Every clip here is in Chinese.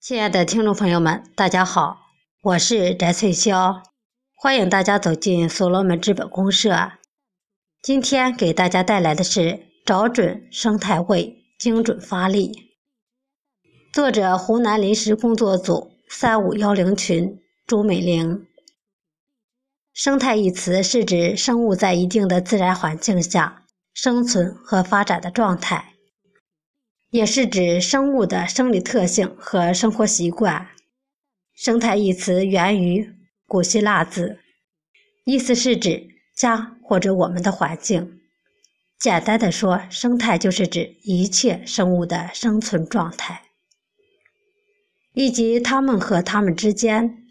亲爱的听众朋友们，大家好，我是翟翠霄，欢迎大家走进所罗门资本公社。今天给大家带来的是找准生态位，精准发力。作者：湖南临时工作组三五幺零群朱美玲。生态一词是指生物在一定的自然环境下生存和发展的状态。也是指生物的生理特性和生活习惯。生态一词源于古希腊字，意思是指家或者我们的环境。简单的说，生态就是指一切生物的生存状态，以及它们和它们之间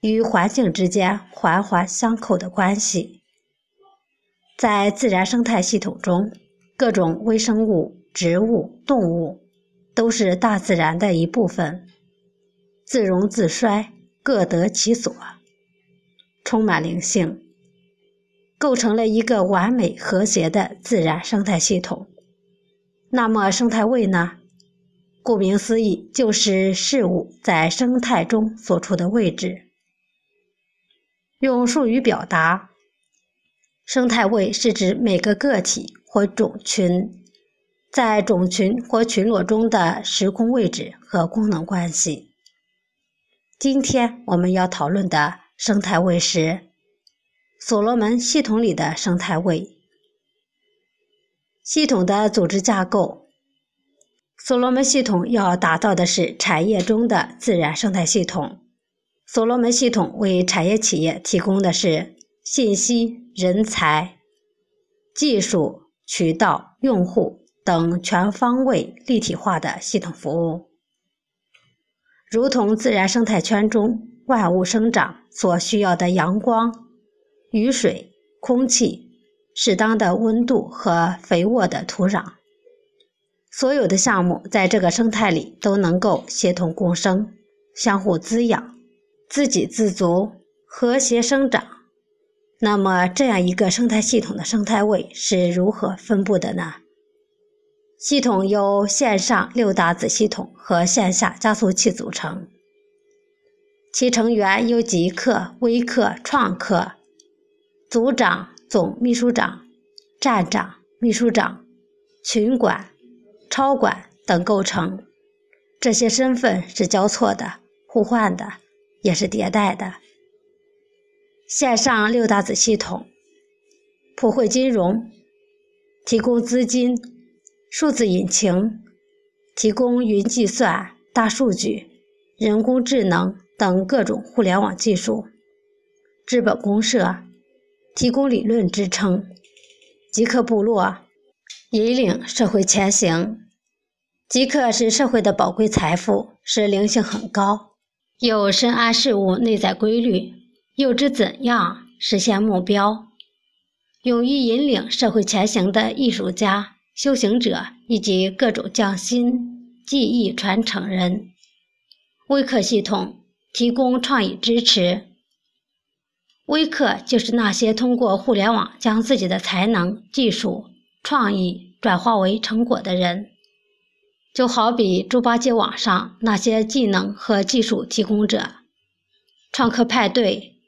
与环境之间环环相扣的关系。在自然生态系统中，各种微生物。植物、动物都是大自然的一部分，自荣自衰，各得其所，充满灵性，构成了一个完美和谐的自然生态系统。那么，生态位呢？顾名思义，就是事物在生态中所处的位置。用术语表达，生态位是指每个个体或种群。在种群或群落中的时空位置和功能关系。今天我们要讨论的生态位是所罗门系统里的生态位。系统的组织架构，所罗门系统要打造的是产业中的自然生态系统。所罗门系统为产业企业提供的是信息、人才、技术、渠道、用户。等全方位立体化的系统服务，如同自然生态圈中万物生长所需要的阳光、雨水、空气、适当的温度和肥沃的土壤，所有的项目在这个生态里都能够协同共生、相互滋养、自给自足、和谐生长。那么，这样一个生态系统的生态位是如何分布的呢？系统由线上六大子系统和线下加速器组成，其成员由极客、微客、创客、组长、总秘书长、站长、秘书长、群管、超管等构成。这些身份是交错的、互换的，也是迭代的。线上六大子系统，普惠金融提供资金。数字引擎提供云计算、大数据、人工智能等各种互联网技术；资本公社提供理论支撑；极客部落引领社会前行。极客是社会的宝贵财富，是灵性很高，有深谙事物内在规律，又知怎样实现目标，勇于引领社会前行的艺术家。修行者以及各种匠心技艺传承人，微课系统提供创意支持。微课就是那些通过互联网将自己的才能、技术、创意转化为成果的人，就好比猪八戒网上那些技能和技术提供者。创客派对、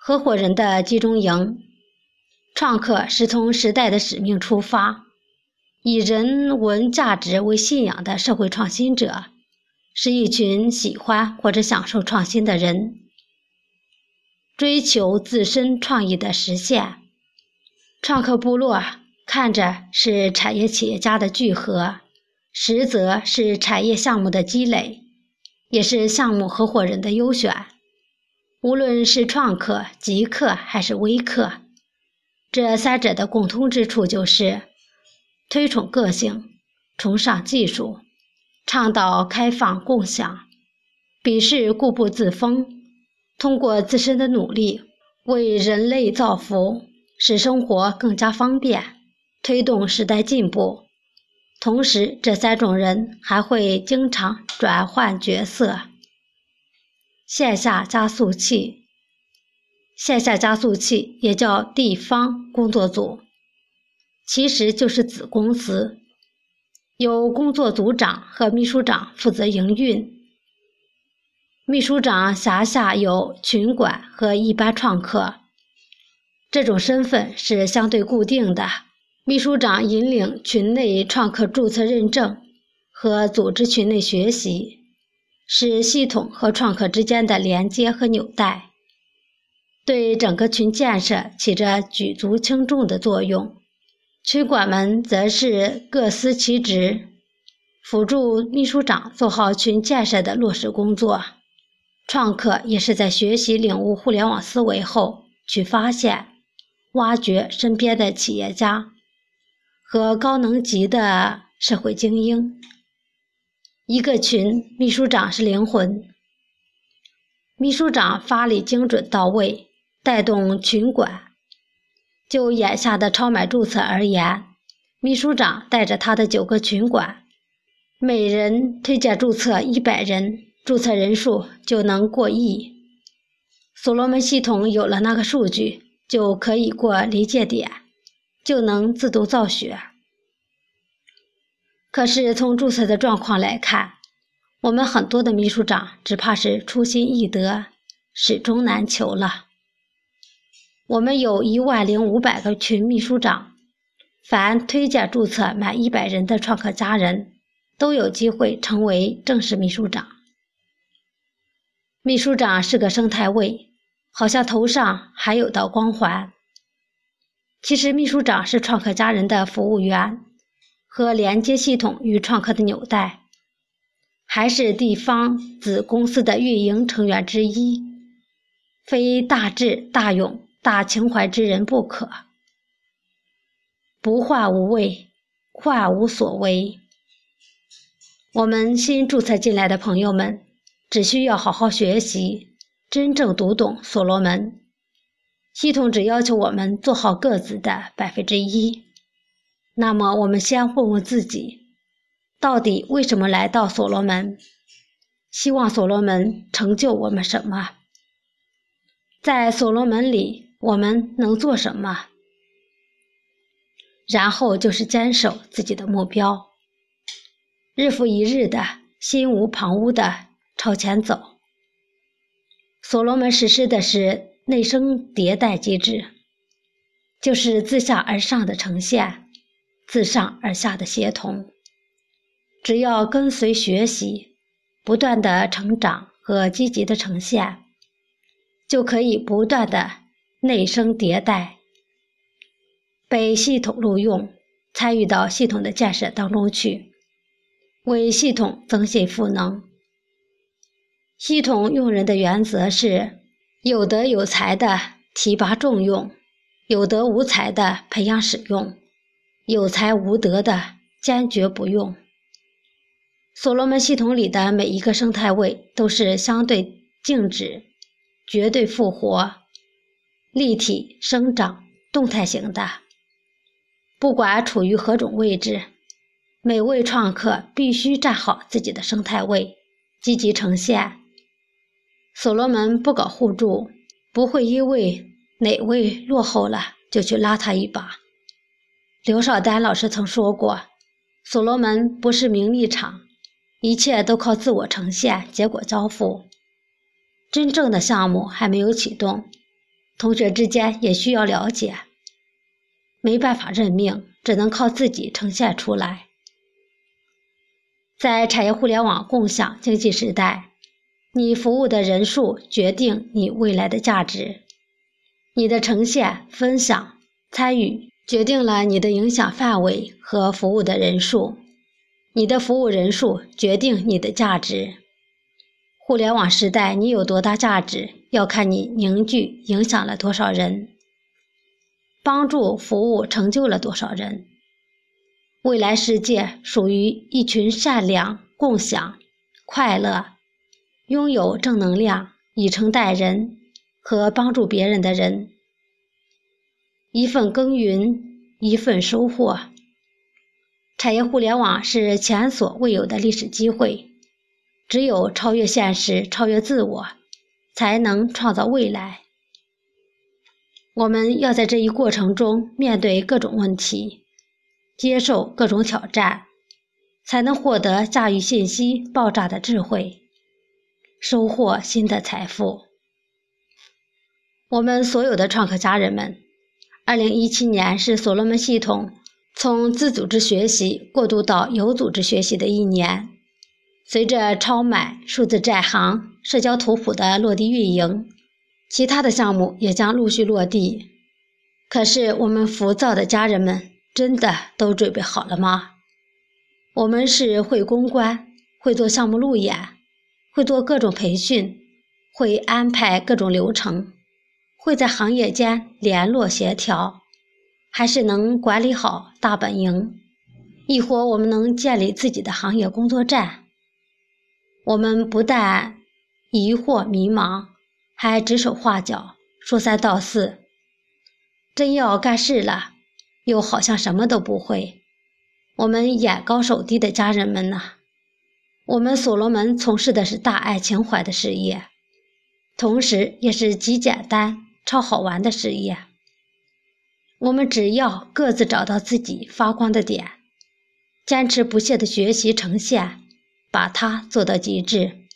合伙人的集中营，创客是从时代的使命出发。以人文价值为信仰的社会创新者，是一群喜欢或者享受创新的人，追求自身创意的实现。创客部落看着是产业企业家的聚合，实则是产业项目的积累，也是项目合伙人的优选。无论是创客、极客还是微客，这三者的共通之处就是。推崇个性，崇尚技术，倡导开放共享，鄙视固步自封。通过自身的努力，为人类造福，使生活更加方便，推动时代进步。同时，这三种人还会经常转换角色。线下加速器，线下加速器也叫地方工作组。其实就是子公司，由工作组长和秘书长负责营运。秘书长辖下有群管和一般创客，这种身份是相对固定的。秘书长引领群内创客注册认证和组织群内学习，是系统和创客之间的连接和纽带，对整个群建设起着举足轻重的作用。群管们则是各司其职，辅助秘书长做好群建设的落实工作。创客也是在学习领悟互联网思维后，去发现、挖掘身边的企业家和高能级的社会精英。一个群秘书长是灵魂，秘书长发力精准到位，带动群管。就眼下的超买注册而言，秘书长带着他的九个群管，每人推荐注册一百人。注册人数就能过亿，所罗门系统有了那个数据，就可以过临界点，就能自动造血。可是从注册的状况来看，我们很多的秘书长只怕是初心易得，始终难求了。我们有一万零五百个群秘书长，凡推荐注册满一百人的创客家人，都有机会成为正式秘书长。秘书长是个生态位，好像头上还有道光环。其实，秘书长是创客家人的服务员和连接系统与创客的纽带，还是地方子公司的运营成员之一，非大智大勇大情怀之人不可。不患无畏，患无所为。我们新注册进来的朋友们。只需要好好学习，真正读懂所罗门系统，只要求我们做好各自的百分之一。那么，我们先问问自己，到底为什么来到所罗门？希望所罗门成就我们什么？在所罗门里，我们能做什么？然后就是坚守自己的目标，日复一日的心无旁骛的。朝前走。所罗门实施的是内生迭代机制，就是自下而上的呈现，自上而下的协同。只要跟随学习，不断的成长和积极的呈现，就可以不断的内生迭代，被系统录用，参与到系统的建设当中去，为系统增信赋能。系统用人的原则是：有德有才的提拔重用，有德无才的培养使用，有才无德的坚决不用。所罗门系统里的每一个生态位都是相对静止、绝对复活、立体生长、动态型的。不管处于何种位置，每位创客必须站好自己的生态位，积极呈现。所罗门不搞互助，不会因为哪位落后了就去拉他一把。刘少丹老师曾说过：“所罗门不是名利场，一切都靠自我呈现，结果交付。真正的项目还没有启动，同学之间也需要了解。没办法认命，只能靠自己呈现出来。在产业互联网共享经济时代。”你服务的人数决定你未来的价值，你的呈现、分享、参与决定了你的影响范围和服务的人数，你的服务人数决定你的价值。互联网时代，你有多大价值，要看你凝聚、影响了多少人，帮助、服务、成就了多少人。未来世界属于一群善良、共享、快乐。拥有正能量、以诚待人和帮助别人的人，一份耕耘，一份收获。产业互联网是前所未有的历史机会，只有超越现实、超越自我，才能创造未来。我们要在这一过程中面对各种问题，接受各种挑战，才能获得驾驭信息爆炸的智慧。收获新的财富。我们所有的创客家人们，二零一七年是所罗门系统从自组织学习过渡到有组织学习的一年。随着超买、数字债行、社交图谱的落地运营，其他的项目也将陆续落地。可是，我们浮躁的家人们真的都准备好了吗？我们是会公关、会做项目路演、会做各种培训、会安排各种流程、会在行业间联络协调，还是能管理好大本营？亦或我们能建立自己的行业工作站？我们不但疑惑迷茫，还指手画脚，说三道四。真要干事了，又好像什么都不会。我们眼高手低的家人们呐，我们所罗门从事的是大爱情怀的事业，同时也是极简单、超好玩的事业。我们只要各自找到自己发光的点，坚持不懈的学习呈现，把它做到极致，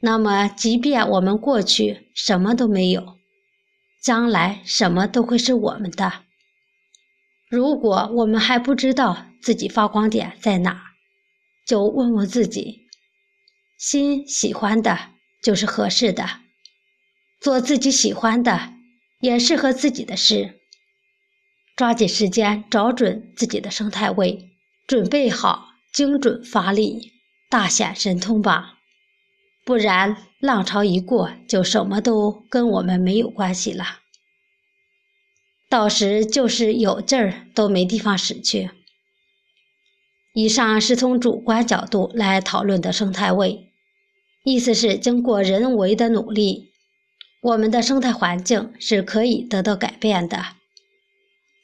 那么，即便我们过去什么都没有，将来什么都会是我们的。如果我们还不知道自己发光点在哪，就问问自己：心喜欢的就是合适的，做自己喜欢的也适合自己的事。抓紧时间找准自己的生态位，准备好精准发力，大显神通吧！不然浪潮一过，就什么都跟我们没有关系了。到时就是有劲儿都没地方使去。以上是从主观角度来讨论的生态位，意思是经过人为的努力，我们的生态环境是可以得到改变的。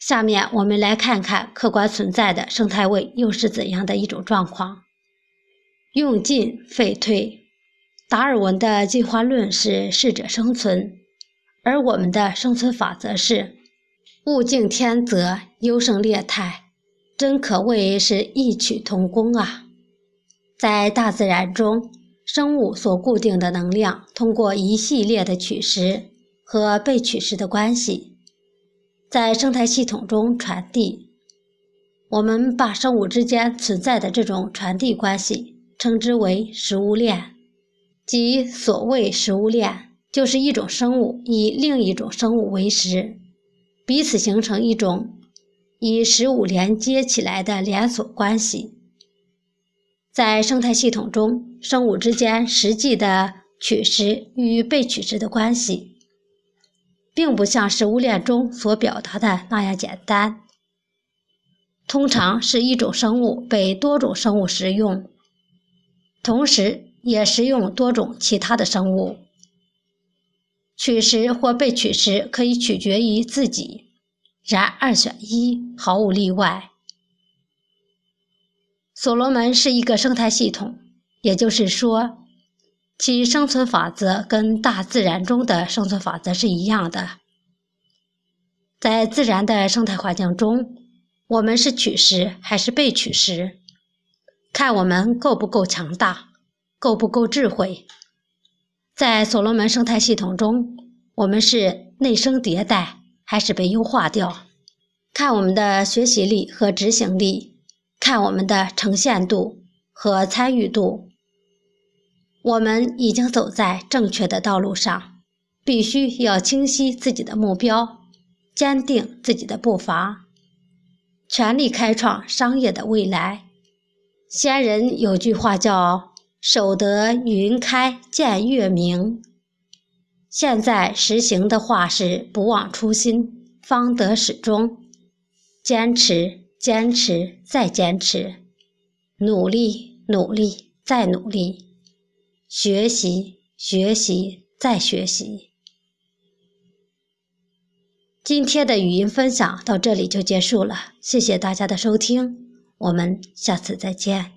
下面我们来看看客观存在的生态位又是怎样的一种状况。用进废退，达尔文的进化论是适者生存，而我们的生存法则是。物竞天择，优胜劣汰，真可谓是异曲同工啊！在大自然中，生物所固定的能量，通过一系列的取食和被取食的关系，在生态系统中传递。我们把生物之间存在的这种传递关系称之为食物链，即所谓食物链，就是一种生物以另一种生物为食。彼此形成一种以食物连接起来的连锁关系。在生态系统中，生物之间实际的取食与被取食的关系，并不像食物链中所表达的那样简单。通常是一种生物被多种生物食用，同时也食用多种其他的生物。取食或被取食可以取决于自己，然二选一毫无例外。所罗门是一个生态系统，也就是说，其生存法则跟大自然中的生存法则是一样的。在自然的生态环境中，我们是取食还是被取食，看我们够不够强大，够不够智慧。在所罗门生态系统中，我们是内生迭代还是被优化掉？看我们的学习力和执行力，看我们的呈现度和参与度。我们已经走在正确的道路上，必须要清晰自己的目标，坚定自己的步伐，全力开创商业的未来。先人有句话叫。守得云开见月明。现在实行的话是不忘初心，方得始终。坚持，坚持，再坚持，努力，努力，再努力，学习，学习，再学习。今天的语音分享到这里就结束了，谢谢大家的收听，我们下次再见。